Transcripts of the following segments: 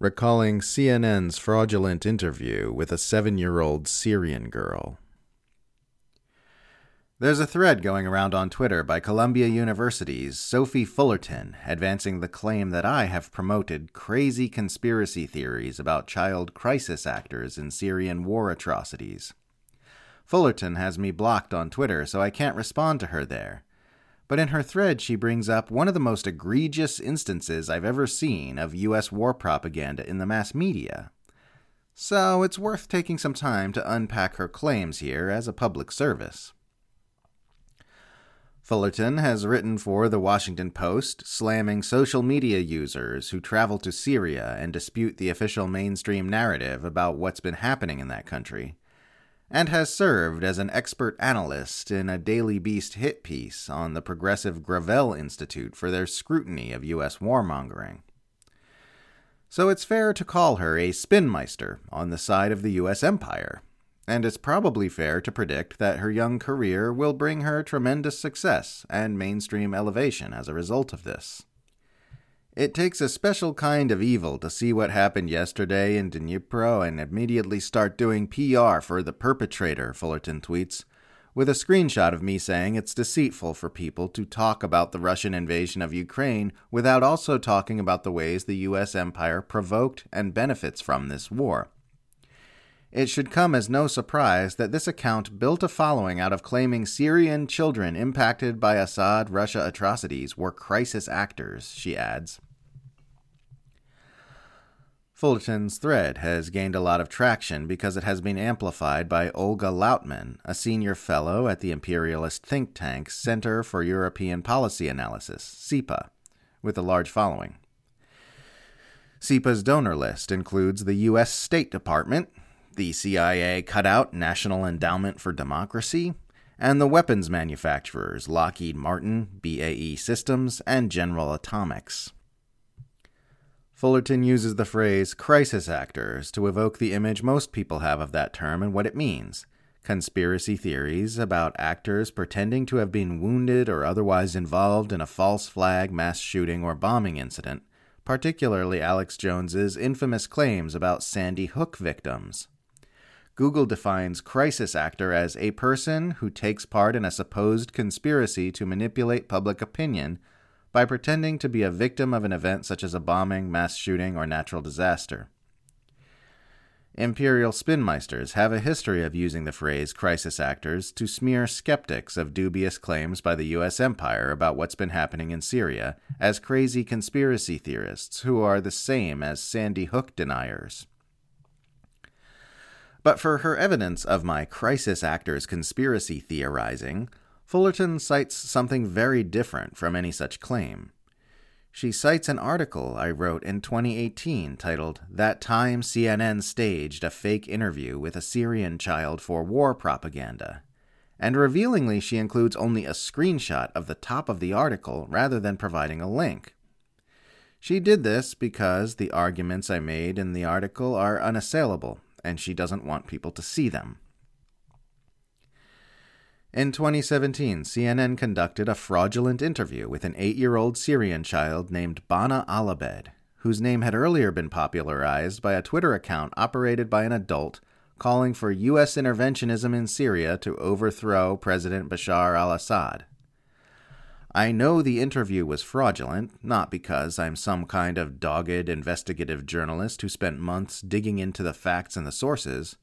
recalling CNN's fraudulent interview with a seven year old Syrian girl. There's a thread going around on Twitter by Columbia University's Sophie Fullerton advancing the claim that I have promoted crazy conspiracy theories about child crisis actors in Syrian war atrocities. Fullerton has me blocked on Twitter, so I can't respond to her there. But in her thread, she brings up one of the most egregious instances I've ever seen of U.S. war propaganda in the mass media. So it's worth taking some time to unpack her claims here as a public service. Fullerton has written for The Washington Post, slamming social media users who travel to Syria and dispute the official mainstream narrative about what's been happening in that country, and has served as an expert analyst in a Daily Beast hit piece on the progressive Gravel Institute for their scrutiny of U.S. warmongering. So it's fair to call her a spinmeister on the side of the U.S. empire and it's probably fair to predict that her young career will bring her tremendous success and mainstream elevation as a result of this. It takes a special kind of evil to see what happened yesterday in Dnipro and immediately start doing PR for the perpetrator, Fullerton tweets, with a screenshot of me saying it's deceitful for people to talk about the Russian invasion of Ukraine without also talking about the ways the U.S. empire provoked and benefits from this war. It should come as no surprise that this account built a following out of claiming Syrian children impacted by Assad Russia atrocities were crisis actors, she adds. Fullerton's thread has gained a lot of traction because it has been amplified by Olga Lautman, a senior fellow at the imperialist think tank Center for European Policy Analysis, CEPA, with a large following. CEPA's donor list includes the U.S. State Department, the CIA cut out National Endowment for Democracy, and the weapons manufacturers Lockheed Martin, BAE Systems, and General Atomics. Fullerton uses the phrase crisis actors to evoke the image most people have of that term and what it means conspiracy theories about actors pretending to have been wounded or otherwise involved in a false flag mass shooting or bombing incident, particularly Alex Jones's infamous claims about Sandy Hook victims. Google defines crisis actor as a person who takes part in a supposed conspiracy to manipulate public opinion by pretending to be a victim of an event such as a bombing, mass shooting, or natural disaster. Imperial spinmeisters have a history of using the phrase crisis actors to smear skeptics of dubious claims by the U.S. empire about what's been happening in Syria as crazy conspiracy theorists who are the same as Sandy Hook deniers. But for her evidence of my crisis actors conspiracy theorizing, Fullerton cites something very different from any such claim. She cites an article I wrote in 2018 titled That Time CNN Staged a Fake Interview with a Syrian Child for War Propaganda. And revealingly, she includes only a screenshot of the top of the article rather than providing a link. She did this because the arguments I made in the article are unassailable and she doesn't want people to see them. In 2017, CNN conducted a fraudulent interview with an eight year old Syrian child named Bana Alabed, whose name had earlier been popularized by a Twitter account operated by an adult calling for U.S. interventionism in Syria to overthrow President Bashar al Assad. I know the interview was fraudulent, not because I'm some kind of dogged investigative journalist who spent months digging into the facts and the sources,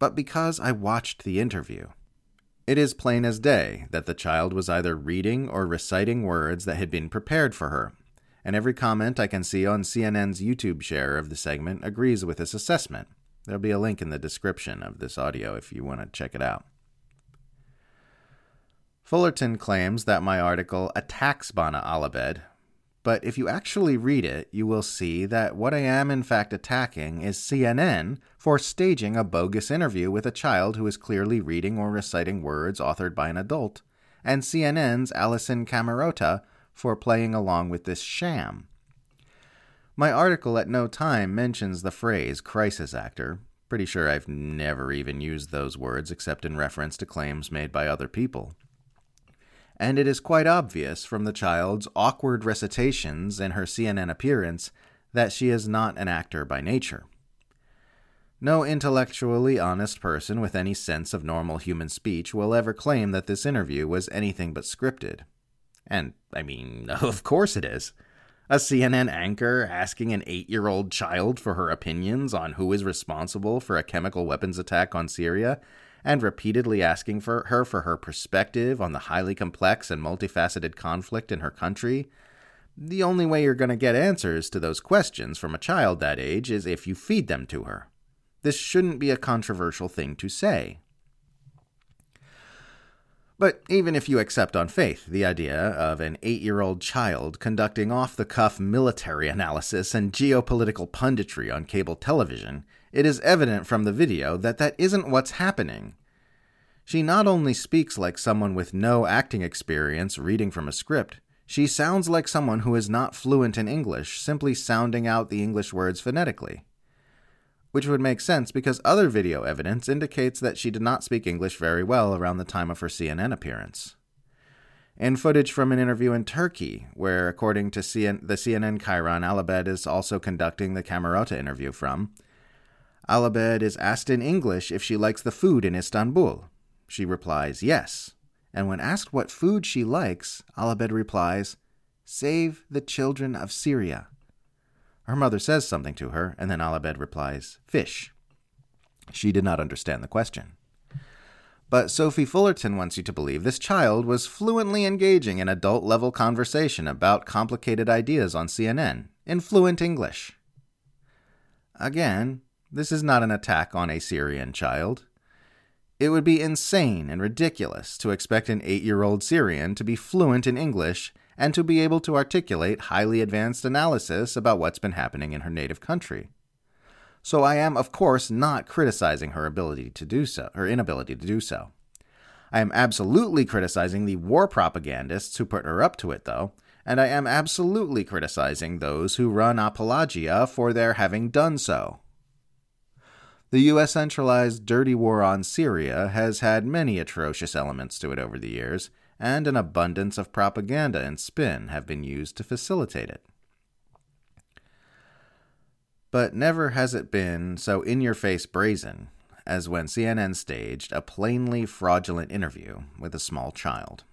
but because I watched the interview. It is plain as day that the child was either reading or reciting words that had been prepared for her, and every comment I can see on CNN's YouTube share of the segment agrees with this assessment. There'll be a link in the description of this audio if you want to check it out. Fullerton claims that my article attacks Bana Alabed, but if you actually read it, you will see that what I am in fact attacking is CNN for staging a bogus interview with a child who is clearly reading or reciting words authored by an adult, and CNN's Alisyn Camerota for playing along with this sham. My article at no time mentions the phrase crisis actor. Pretty sure I've never even used those words except in reference to claims made by other people and it is quite obvious from the child's awkward recitations and her CNN appearance that she is not an actor by nature. No intellectually honest person with any sense of normal human speech will ever claim that this interview was anything but scripted. And, I mean, of course it is. A CNN anchor asking an eight year old child for her opinions on who is responsible for a chemical weapons attack on Syria, and repeatedly asking for her for her perspective on the highly complex and multifaceted conflict in her country. The only way you're going to get answers to those questions from a child that age is if you feed them to her. This shouldn't be a controversial thing to say. But even if you accept on faith the idea of an eight year old child conducting off the cuff military analysis and geopolitical punditry on cable television, it is evident from the video that that isn't what's happening. She not only speaks like someone with no acting experience reading from a script, she sounds like someone who is not fluent in English, simply sounding out the English words phonetically which would make sense because other video evidence indicates that she did not speak English very well around the time of her CNN appearance. In footage from an interview in Turkey, where, according to CN- the CNN Chyron, Alabed is also conducting the Camerota interview from, Alabed is asked in English if she likes the food in Istanbul. She replies, yes. And when asked what food she likes, Alabed replies, Save the children of Syria. Her mother says something to her, and then Alabed replies, Fish. She did not understand the question. But Sophie Fullerton wants you to believe this child was fluently engaging in adult level conversation about complicated ideas on CNN in fluent English. Again, this is not an attack on a Syrian child. It would be insane and ridiculous to expect an eight year old Syrian to be fluent in English and to be able to articulate highly advanced analysis about what's been happening in her native country. So I am, of course, not criticizing her ability to do so, her inability to do so. I am absolutely criticizing the war propagandists who put her up to it, though, and I am absolutely criticizing those who run apologia for their having done so. The U.S. centralized dirty war on Syria has had many atrocious elements to it over the years, and an abundance of propaganda and spin have been used to facilitate it. But never has it been so in your face brazen as when CNN staged a plainly fraudulent interview with a small child.